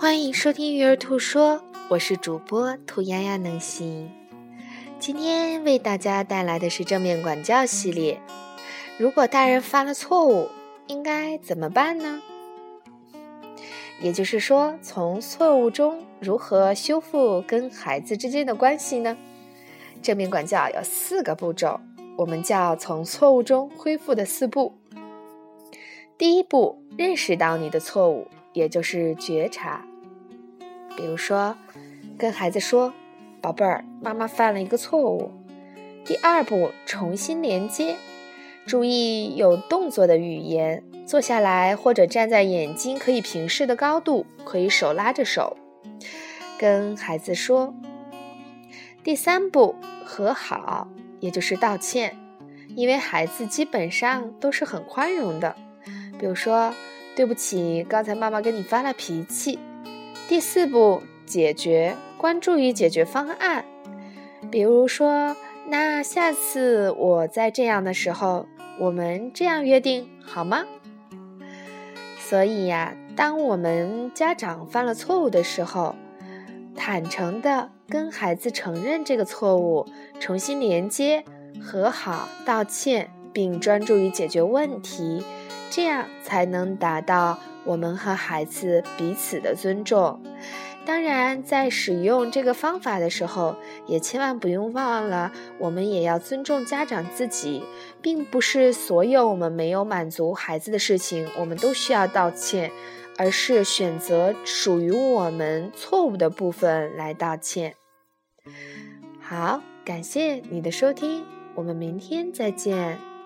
欢迎收听鱼儿兔说，我是主播兔丫丫能行。今天为大家带来的是正面管教系列。如果大人犯了错误，应该怎么办呢？也就是说，从错误中如何修复跟孩子之间的关系呢？正面管教有四个步骤，我们叫从错误中恢复的四步。第一步，认识到你的错误，也就是觉察。比如说，跟孩子说：“宝贝儿，妈妈犯了一个错误。”第二步，重新连接，注意有动作的语言，坐下来或者站在眼睛可以平视的高度，可以手拉着手，跟孩子说。第三步，和好，也就是道歉，因为孩子基本上都是很宽容的。比如说，对不起，刚才妈妈跟你发了脾气。第四步，解决，关注于解决方案。比如说，那下次我在这样的时候，我们这样约定好吗？所以呀，当我们家长犯了错误的时候，坦诚的跟孩子承认这个错误，重新连接、和好、道歉，并专注于解决问题，这样才能达到。我们和孩子彼此的尊重，当然，在使用这个方法的时候，也千万不用忘了，我们也要尊重家长自己，并不是所有我们没有满足孩子的事情，我们都需要道歉，而是选择属于我们错误的部分来道歉。好，感谢你的收听，我们明天再见。